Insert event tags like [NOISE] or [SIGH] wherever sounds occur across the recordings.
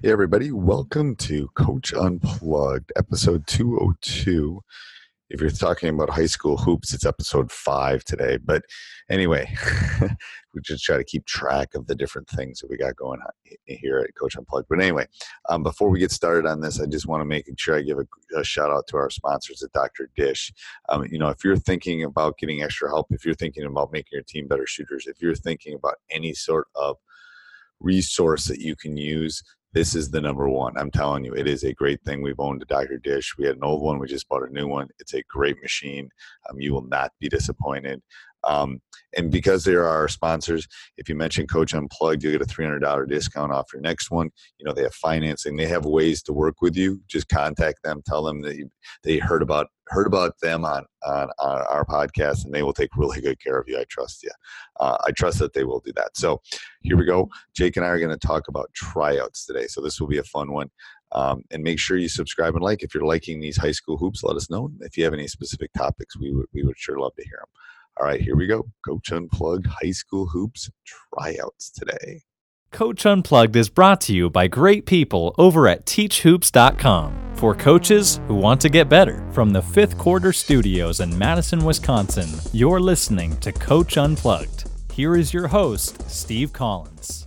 Hey, everybody, welcome to Coach Unplugged, episode 202. If you're talking about high school hoops, it's episode five today. But anyway, [LAUGHS] we just try to keep track of the different things that we got going on here at Coach Unplugged. But anyway, um, before we get started on this, I just want to make sure I give a, a shout out to our sponsors at Dr. Dish. Um, you know, if you're thinking about getting extra help, if you're thinking about making your team better shooters, if you're thinking about any sort of resource that you can use this is the number one. I'm telling you, it is a great thing. We've owned a Dr. Dish. We had an old one. We just bought a new one. It's a great machine. Um, you will not be disappointed. Um, and because they are our sponsors, if you mention Coach Unplugged, you'll get a $300 discount off your next one. You know, they have financing. They have ways to work with you. Just contact them. Tell them that you, they heard about heard about them on, on, on our podcast, and they will take really good care of you. I trust you. Uh, I trust that they will do that. So here we go. Jake and I are going to talk about tryouts today. So this will be a fun one. Um, and make sure you subscribe and like. If you're liking these high school hoops, let us know. If you have any specific topics, we would we would sure love to hear them. All right, here we go. Coach Unplugged High School Hoops tryouts today. Coach Unplugged is brought to you by great people over at teachhoops.com for coaches who want to get better. From the fifth quarter studios in Madison, Wisconsin, you're listening to Coach Unplugged. Here is your host, Steve Collins.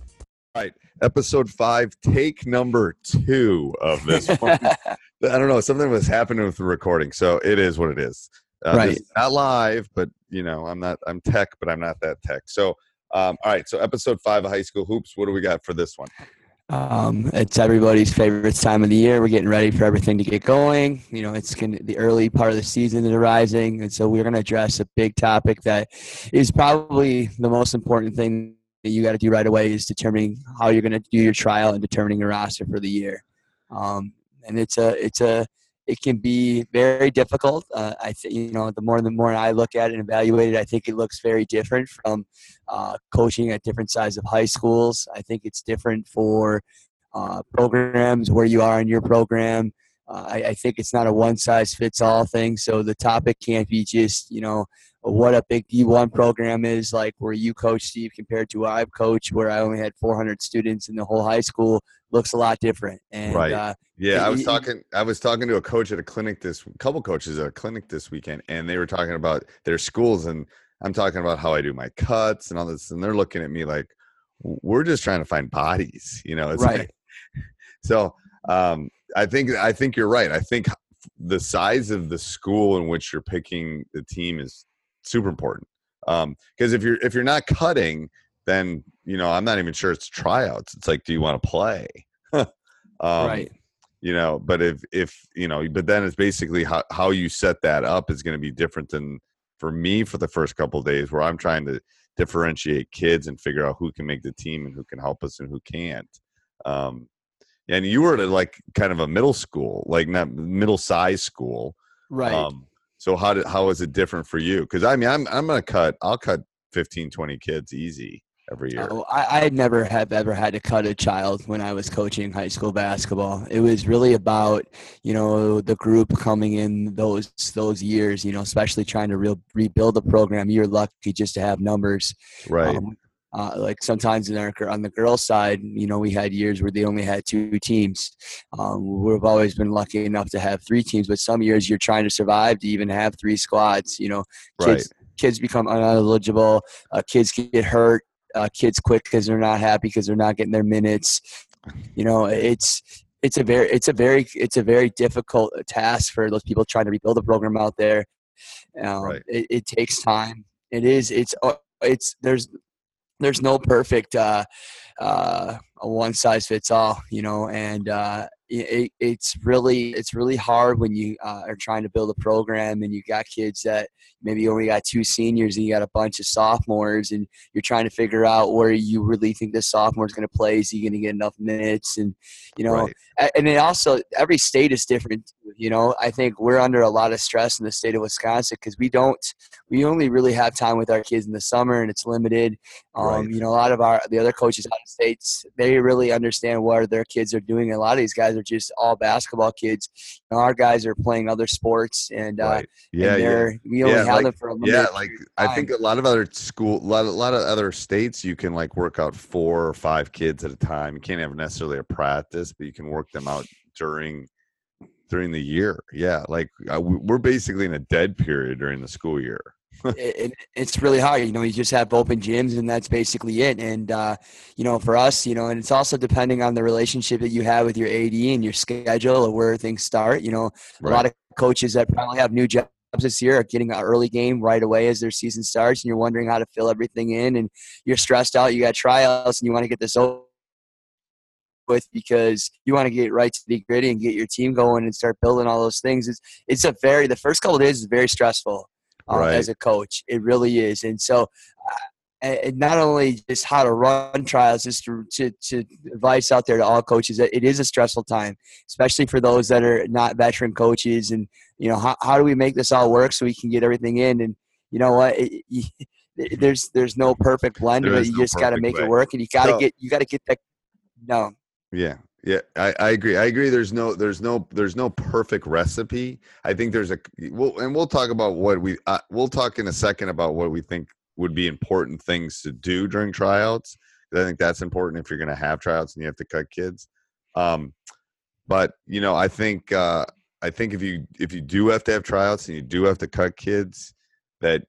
All right, episode five, take number two of this [LAUGHS] one. I don't know, something was happening with the recording, so it is what it is. Uh, right. Not live, but you know, I'm not. I'm tech, but I'm not that tech. So, um, all right. So, episode five of High School Hoops. What do we got for this one? Um, it's everybody's favorite time of the year. We're getting ready for everything to get going. You know, it's gonna, the early part of the season is rising, and so we're going to address a big topic that is probably the most important thing that you got to do right away is determining how you're going to do your trial and determining your roster for the year. Um, and it's a it's a it can be very difficult. Uh, I think you know the more the more I look at it and evaluate it, I think it looks very different from uh, coaching at different size of high schools. I think it's different for uh, programs where you are in your program. Uh, I, I, think it's not a one size fits all thing. So the topic can't be just you know what a big D1 program is like where you coach Steve compared to where I've coached where I only had 400 students in the whole high school looks a lot different. And, right. Uh, yeah, I was talking. I was talking to a coach at a clinic this, couple coaches at a clinic this weekend, and they were talking about their schools, and I'm talking about how I do my cuts and all this, and they're looking at me like, we're just trying to find bodies, you know? right. Like, [LAUGHS] so um, I think I think you're right. I think the size of the school in which you're picking the team is super important. Because um, if you're if you're not cutting, then you know I'm not even sure it's tryouts. It's like, do you want to play? [LAUGHS] um, right. You know, but if if you know, but then it's basically how how you set that up is going to be different than for me for the first couple of days, where I'm trying to differentiate kids and figure out who can make the team and who can help us and who can't. Um, and you were at like kind of a middle school, like not middle size school, right? Um, so how did how is it different for you? Because I mean, I'm I'm gonna cut. I'll cut 15, 20 kids easy. Every year? Oh, I, I never have ever had to cut a child when I was coaching high school basketball. It was really about you know the group coming in those those years. You know, especially trying to re- rebuild the program. You're lucky just to have numbers. Right. Um, uh, like sometimes in our on the girls' side, you know, we had years where they only had two teams. Um, we've always been lucky enough to have three teams, but some years you're trying to survive to even have three squads. You know, kids Right. kids become ineligible, uh, kids get hurt, uh, kids quit because they're not happy because they're not getting their minutes. You know, it's it's a very it's a very it's a very difficult task for those people trying to rebuild the program out there. Um, Right. it, it takes time. It is. It's. uh, It's. There's. There's no perfect. Uh, uh, a one size fits all. You know, and uh, it, it's really it's really hard when you uh, are trying to build a program and you got kids that maybe you only got two seniors and you got a bunch of sophomores and you're trying to figure out where you really think this sophomore is going to play. Is he going to get enough minutes? And you know, Right. and it also every state is different. You know, I think we're under a lot of stress in the state of Wisconsin because we don't we only really have time with our kids in the summer and it's limited. Um, Right. You know, a lot of our the other coaches out of states they really understand what their kids are doing. A lot of these guys are just all basketball kids. You know, our guys are playing other sports and. Uh. Yeah. and Yeah. we only Yeah, have like- them for a limited Yeah, like I time. think a lot of other school, a lot, a lot of other states, you can like work out four or five kids at a time. You can't have necessarily a practice, but you can work them out during during the year. Yeah, like uh, we- we're basically in a dead period during the school year. [LAUGHS] it, it- it's really hard. You know, you just have open gyms, and that's basically it. And uh, you know, for us, you know, and it's also depending on the relationship that you have with your AD and your schedule or where things start. You know, a lot of coaches that probably have new jobs this year are getting an early game right away as their season starts, and you're wondering how to fill everything in, and you're stressed out. You got tryouts, and you want to get this over with because you want to get right to the gritty and get your team going and start building all those things. It's it's a very the first couple of days is very stressful uh, Right. as a coach. It really is, and so. Uh, and not only just how to run trials, just to, to, to advice out there to all coaches that it is a stressful time, especially for those that are not veteran coaches. And you know, how, how do we make this all work so we can get everything in? And you know what? It, it, there's there's no perfect blend of There it. is You no just got to make way. it work, and you got to get you got to get that. No, Yeah. Yeah, I, I agree. I agree. There's no, there's no, there's no perfect recipe. I think there's a, we'll, and we'll talk about what we, uh, we'll talk in a second about what we think would be important things to do during tryouts. I think that's important if you're going to have tryouts and you have to cut kids. Um, but you know, I think, uh, I think if you, if you do have to have tryouts and you do have to cut kids, that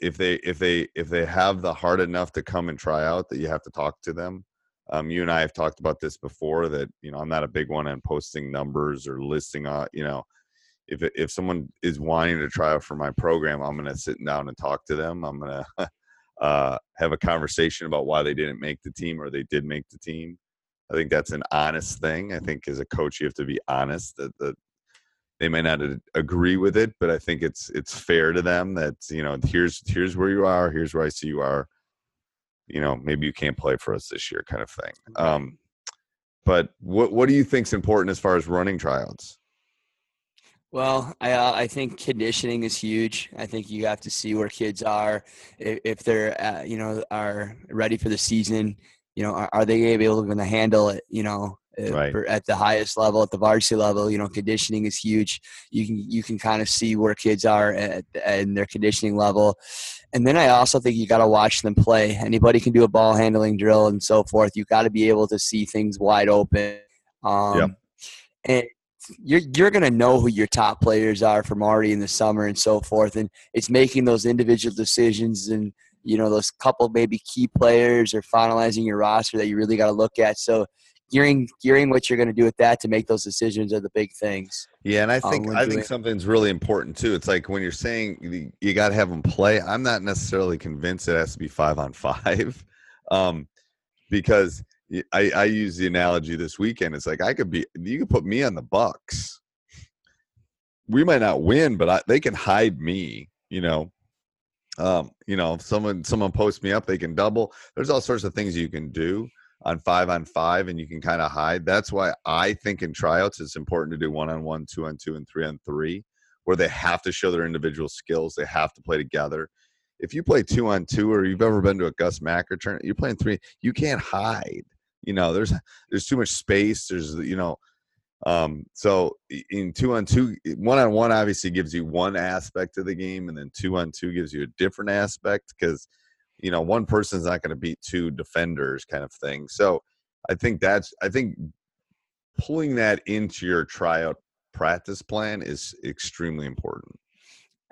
if they, if they, if they have the heart enough to come and try out, that you have to talk to them um, you and I have talked about this before that you know I'm not a big one on posting numbers or listing uh you know if if someone is wanting to try out for my program I'm to sit down and talk to them. I'm to [LAUGHS] uh, have a conversation about why they didn't make the team or they did make the team. I think that's an honest thing. I think as a coach you have to be honest that that they may not agree with it but I think it's it's fair to them that you know here's here's where you are here's where I see you are you know, maybe you can't play for us this year, kind of thing. Um, but what what do you think's important as far as running tryouts? Well, I uh, I think conditioning is huge. I think you have to see where kids are if, if they're uh, you know are ready for the season. You know, are, are they able to handle it? You know, uh, Right. at the highest level, at the varsity level. You know, conditioning is huge. You can you can kind of see where kids are at, at their conditioning level. And then I also think you got to watch them play. Anybody can do a ball handling drill and so forth. You got to be able to see things wide open. Um. And you're you're gonna know who your top players are from already in the summer and so forth, and it's making those individual decisions and you know those couple maybe key players or finalizing your roster that you really got to look at. So gearing gearing what you're gonna do with that to make those decisions are the big things. Yeah, and I Uh, think when I think it. something's really important too. It's like when you're saying you, you got to have them play. I'm not necessarily convinced it has to be five on five, [LAUGHS] um, because I, I use the analogy this weekend. It's like I could be you could put me on the Bucks. We might not win, but I, they can hide me. You know, um, you know, if someone someone posts me up, they can double. There's all sorts of things you can do on five on five, and you can kind of hide. That's why I think in tryouts it's important to do one on one, two on two, and three on three, where they have to show their individual skills. They have to play together. if you play two on two or you've ever been to a Gus Macker tournament, you're playing three. You can't hide. You know, there's there's too much space. There's you know, um, so in two on two, one on one obviously gives you one aspect of the game, and then two on two gives you a different aspect because you know one person's not going to beat two defenders, kind of thing. So I think that's I think pulling that into your tryout practice plan is extremely important.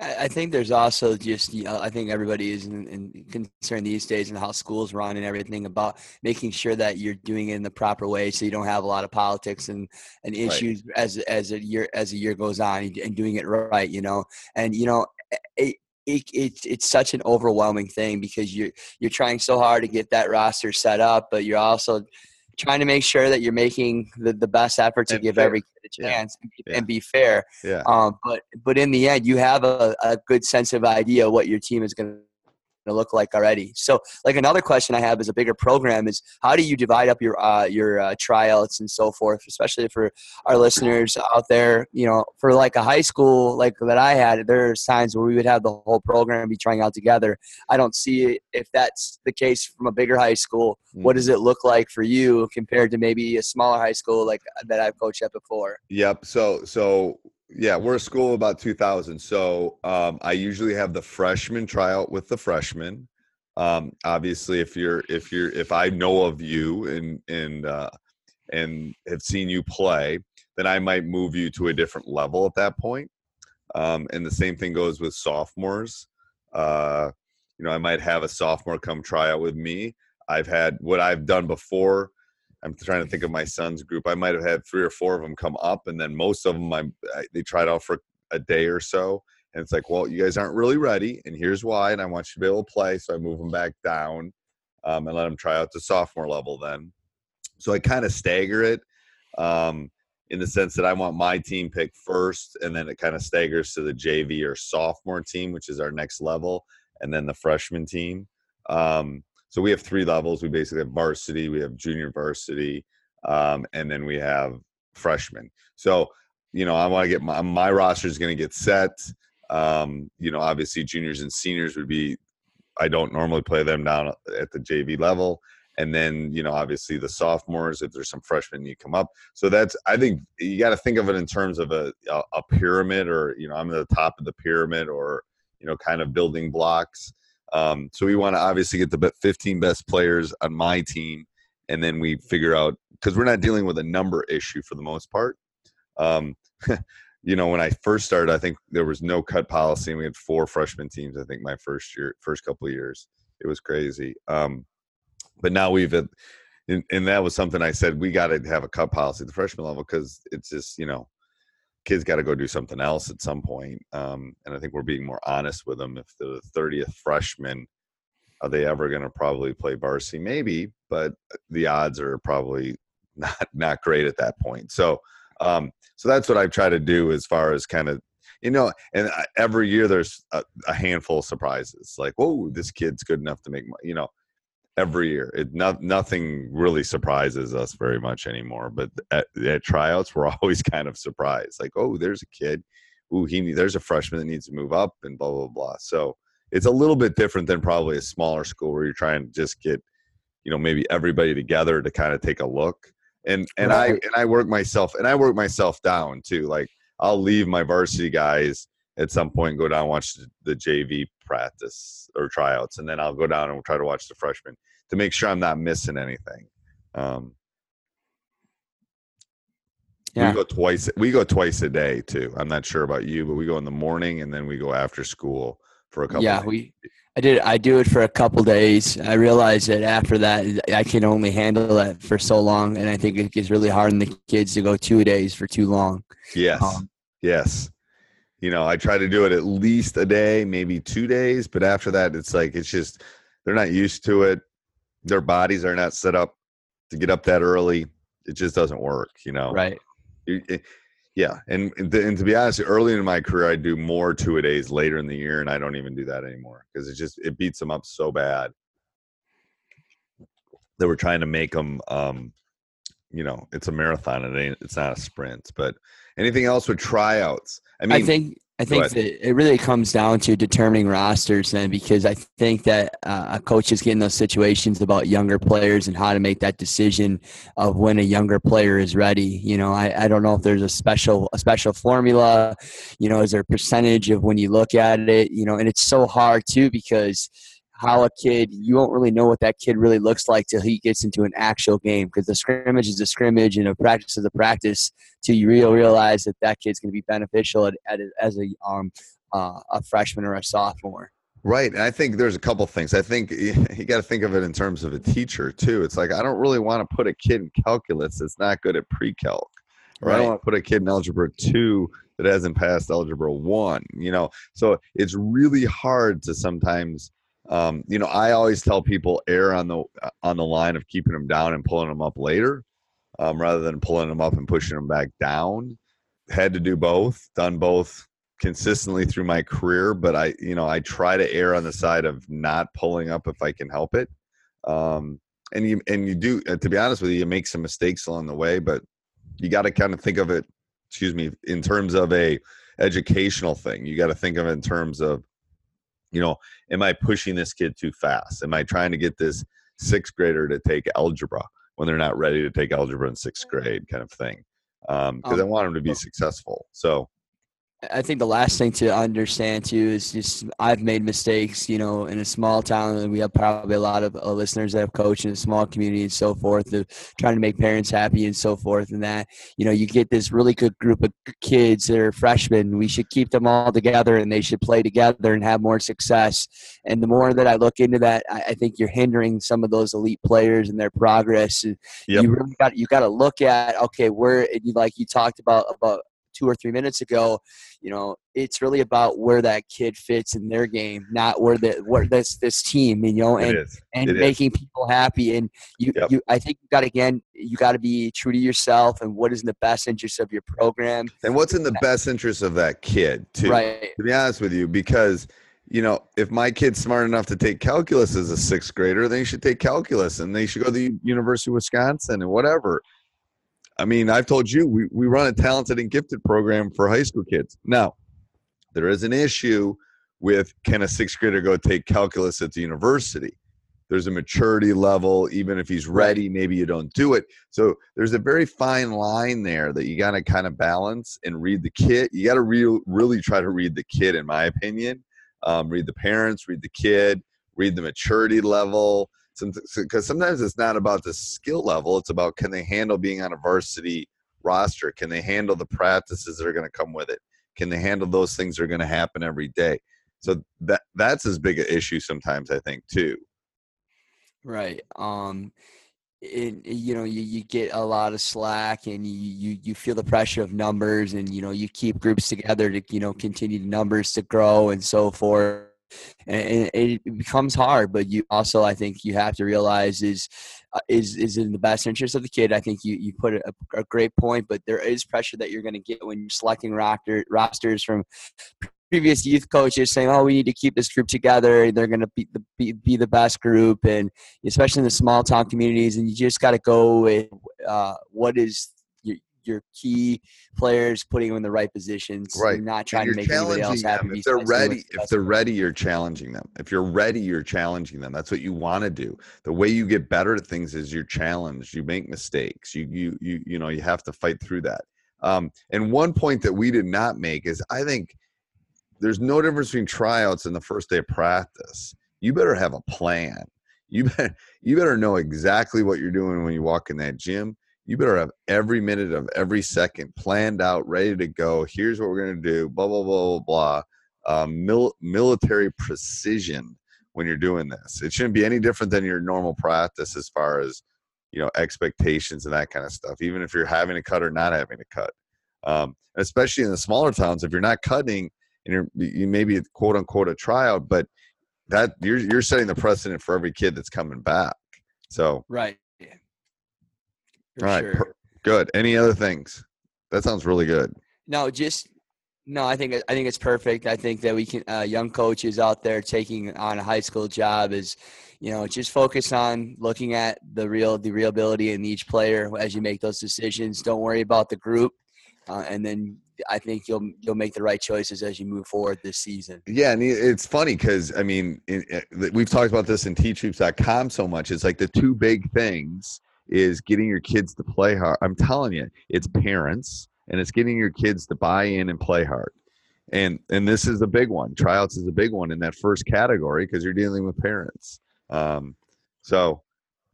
I think there's also just, you know, I think everybody is in, in concerned these days and how schools run and everything about making sure that you're doing it in the proper way, so you don't have a lot of politics and, and issues right. as as a year as a year goes on and doing it right, you know. And you know, it, it, it, it's such an overwhelming thing because you're you're trying so hard to get that roster set up, but you're also trying to make sure that you're making the, the best effort to and give fair. every kid a chance yeah. and, and, be fair. Yeah. Um, but but in the end, you have a, a good sense of idea what your team is going to look like already. So, like another question I have is a bigger program is how do you divide up your uh, your uh, tryouts and so forth, especially for our listeners out there. You know, for like a high school like that I had, there's times where we would have the whole program be trying out together. I don't see if that's the case from a bigger high school. Mm-hmm. What does it look like for you compared to maybe a smaller high school like that I've coached at before? Yep. So so yeah, we're a school of about 2,000. So um, I usually have the freshman tryout with the freshmen. Um, obviously, if you're if you're if I know of you and and uh, and have seen you play, then I might move you to a different level at that point. Um, and the same thing goes with sophomores. Uh, you know, I might have a sophomore come try out with me. I've had what I've done before I'm trying to think of my son's group. I might have had three or four of them come up, and then most of them I, I they tried out for a day or so, and it's like, well, you guys aren't really ready, and here's why. And I want you to be able to play, so I move them back down um, and let them try out the sophomore level then. So I kind of stagger it um, in the sense that I want my team picked first, and then it kind of staggers to the JV or sophomore team, which is our next level, and then the freshman team. Um, so we have three levels. We basically have varsity, we have junior varsity, um, and then we have freshmen. So you know, I want to get my my roster is going to get set. Um, you know, obviously juniors and seniors would be. I don't normally play them down at the JV level, and then you know, obviously the sophomores. If there's some freshmen, you come up. So that's I think you got to think of it in terms of a, a a pyramid, or you know, I'm at the top of the pyramid, or you know, kind of building blocks um, so we want to obviously get the 15 best players on my team, and then we figure out because we're not dealing with a number issue for the most part. Um, [LAUGHS] you know, when I first started, I think there was no cut policy, and we had four freshman teams. I think my first year, first couple of years, it was crazy. Um, but now we've, and, and that was something I said we got to have a cut policy at the freshman level because it's just you know kids got to go do something else at some point. Um, and I think we're being more honest with them. If the 30th freshman, are they ever going to probably play varsity? Maybe, but the odds are probably [LAUGHS] not not great at that point. So, um, so that's what I try to do as far as kind of you know. And every year there's a, a handful of surprises. Like, whoa, this kid's good enough to make you know every year. It not nothing really surprises us very much anymore. But at, at tryouts, we're [LAUGHS] always kind of surprised. Like, oh, there's a kid. Ooh, he there's a freshman that needs to move up, and blah blah blah. So it's a little bit different than probably a smaller school where you're trying to just get, you know, maybe everybody together to kind of take a look. And and right. I and I work myself and I work myself down too. Like I'll leave my varsity guys at some point go down and watch the, JV practice or tryouts, and then I'll go down and try to watch the freshmen to make sure I'm not missing anything. Um, yeah. We go twice. We go twice a day too. I'm not sure about you, but we go in the morning and then we go after school for a couple. Yeah, we. I did. I do it for a couple days. I realize that after that, I can only handle that for so long, and I think it gets really hard on the kids to go two days for too long. Yes. Um, yes you know, I try to do it at least a day, maybe two days, but after that, it's like it's just they're not used to it. Their bodies are not set up to get up that early. It just doesn't work, you know. Right. It, yeah, and and to be honest, early in my career, I do more two a days. Later in the year, and I don't even do that anymore because it just it beats them up so bad. They were trying to make them, um, you know, it's a marathon. It ain't. It's not a sprint. But anything else with tryouts? I mean, I think I think that it really comes down to determining rosters then because I think that uh, a coach is getting those situations about younger players and how to make that decision of when a younger player is ready. You know, I, I don't know if there's a special a special formula, you know, is there a percentage of when you look at it, you know, and it's so hard too because – how a kid you won't really know what that kid really looks like till he gets into an actual game because the scrimmage is a scrimmage and a practice is a practice till you real realize that that kid's going to be beneficial at, at, as a um uh, a freshman or a sophomore. Right. And I think there's a couple things. I think [LAUGHS] you got to think of it in terms of a teacher too. It's like I don't really want to put a kid in calculus that's not good at pre-calc. Or right. I don't want to put a kid in algebra 2 that hasn't passed algebra 1, you know. So it's really hard to sometimes um, you know, I always tell people err on the uh, on the line of keeping them down and pulling them up later, um, rather than pulling them up and pushing them back down. Had to do both, done both consistently through my career, but I, you know, I try to err on the side of not pulling up if I can help it. Um, and you and you do, to be honest with you, you make some mistakes along the way, but you got to kind of think of it. Excuse me, in terms of a educational thing, you got to think of it in terms of you know, am I pushing this kid too fast? Am I trying to get this sixth grader to take algebra when they're not ready to take algebra in sixth grade, kind of thing? Because um, um, I want them to be successful. So I think the last thing to understand too is just I've made mistakes, you know, in a small town, and we have probably a lot of uh, listeners that have coached in a small community and so forth, of trying to make parents happy and so forth. And that, you know, you get this really good group of kids that are freshmen. We should keep them all together, and they should play together and have more success. And the more that I look into that, I, I think you're hindering some of those elite players and their progress. Yep. You really got you got to look at okay, where like you talked about about two or three minutes ago, you know, it's really about where that kid fits in their game, not where the where this this team, you know, and and it making is. people happy. And you, yep. you, I think you got again, you got to be true to yourself and what is in the best interest of your program, and what's in the best interest of that kid, too. Right. To be honest with you, because you know, if my kid's smart enough to take calculus as a sixth grader, then he should take calculus and they should go to the University of Wisconsin and whatever. I mean, I've told you we, we run a talented and gifted program for high school kids. Now, there is an issue with can a sixth grader go take calculus at the university? There's a maturity level. Even if he's ready, maybe you don't do it. So there's a very fine line there that you got to kind of balance and read the kid. You got to re- really try to read the kid, in my opinion. Um, read the parents, read the kid, read the maturity level because sometimes it's not about the skill level it's about can they handle being on a varsity roster? Can they handle the practices that are going to come with it? Can they handle those things that are going to happen every day? So that that's as big an issue sometimes i think too. Right um it, you know you, you get a lot of slack and you, you you feel the pressure of numbers and you know you keep groups together to you know continue the numbers to grow and so forth and it becomes hard. But you also, I think, you have to realize is uh, is is in the best interest of the kid. I think you you put a, a great point, but there is pressure that you're going to get when you're selecting roster, rosters from previous youth coaches saying, "Oh, we need to keep this group together. They're going to be the be, be the best group," and especially in the small town communities. And you just got to go with uh, what is your key players, putting them in the right positions, right? Not trying to make anybody else happy. If they're ready, if they're ready, you're challenging them. If you're ready, you're challenging them. That's what you want to do. The way you get better at things is you're challenged. You make mistakes. You you you you know you have to fight through that. Um, and one point that we did not make is I think there's no difference between tryouts and the first day of practice. You better have a plan. You better [LAUGHS] you better know exactly what you're doing when you walk in that gym you better have every minute of every second planned out, ready to go. Here's what we're going to do, blah, blah, blah, blah, blah. Um, mil- military precision when you're doing this. It shouldn't be any different than your normal practice as far as, you know, expectations and that kind of stuff, even if you're having to cut or not having to cut. Um, especially in the smaller towns, if you're not cutting and you're, you may be quote unquote a tryout, but that you're, you're setting the precedent for every kid that's coming back. So, right. All right, sure. good. Any other things? That sounds really good. No, just no. I think I think it's perfect. I think that we can uh, young coaches out there taking on a high school job is, you know, just focus on looking at the real the real ability in each player as you make those decisions. Don't worry about the group. uh, and then I think you'll you'll make the right choices as you move forward this season. Yeah, and it's funny because I mean, it, it, we've talked about this in teachhoops.com so much. It's like the two big things is getting your kids to play hard. I'm telling you, it's parents and it's getting your kids to buy in and play hard. And and this is a big one. Tryouts is a big one in that first category because you're dealing with parents. Um, so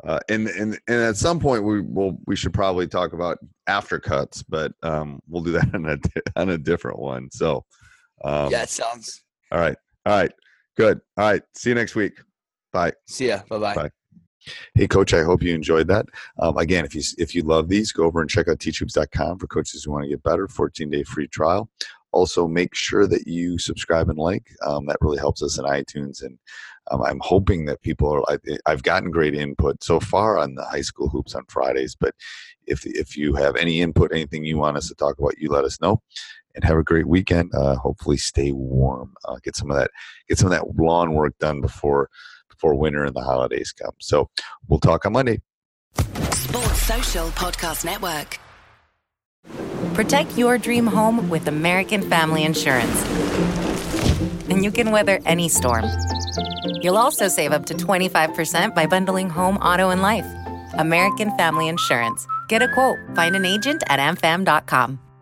uh, and and and at some point we will we should probably talk about after cuts, but um, we'll do [LAUGHS] that on a on a different one. So um, yeah, it sounds all right. All right, good. All right, see you next week. Bye. See ya. Bye-bye. Bye. Hey, coach, I hope you enjoyed that. Um, again, if you if you love these, go over and check out teachhoops.com for coaches who want to get better. 14 day free trial. Also, make sure that you subscribe and like. Um, that really helps us in iTunes. And um, I'm hoping that people are. I, I've gotten great input so far on the high school hoops on Fridays. But if if you have any input, anything you want us to talk about, you let us know. And have a great weekend. Uh, hopefully, stay warm. Uh, get some of that. Get some of that lawn work done before before winter and the holidays come. So we'll talk on Monday. Sports Social Podcast Network. Protect your dream home with American Family Insurance. And you can weather any storm. You'll also save up to 25% by bundling home, auto, and life. American Family Insurance. Get a quote. Find an agent at amfam.com.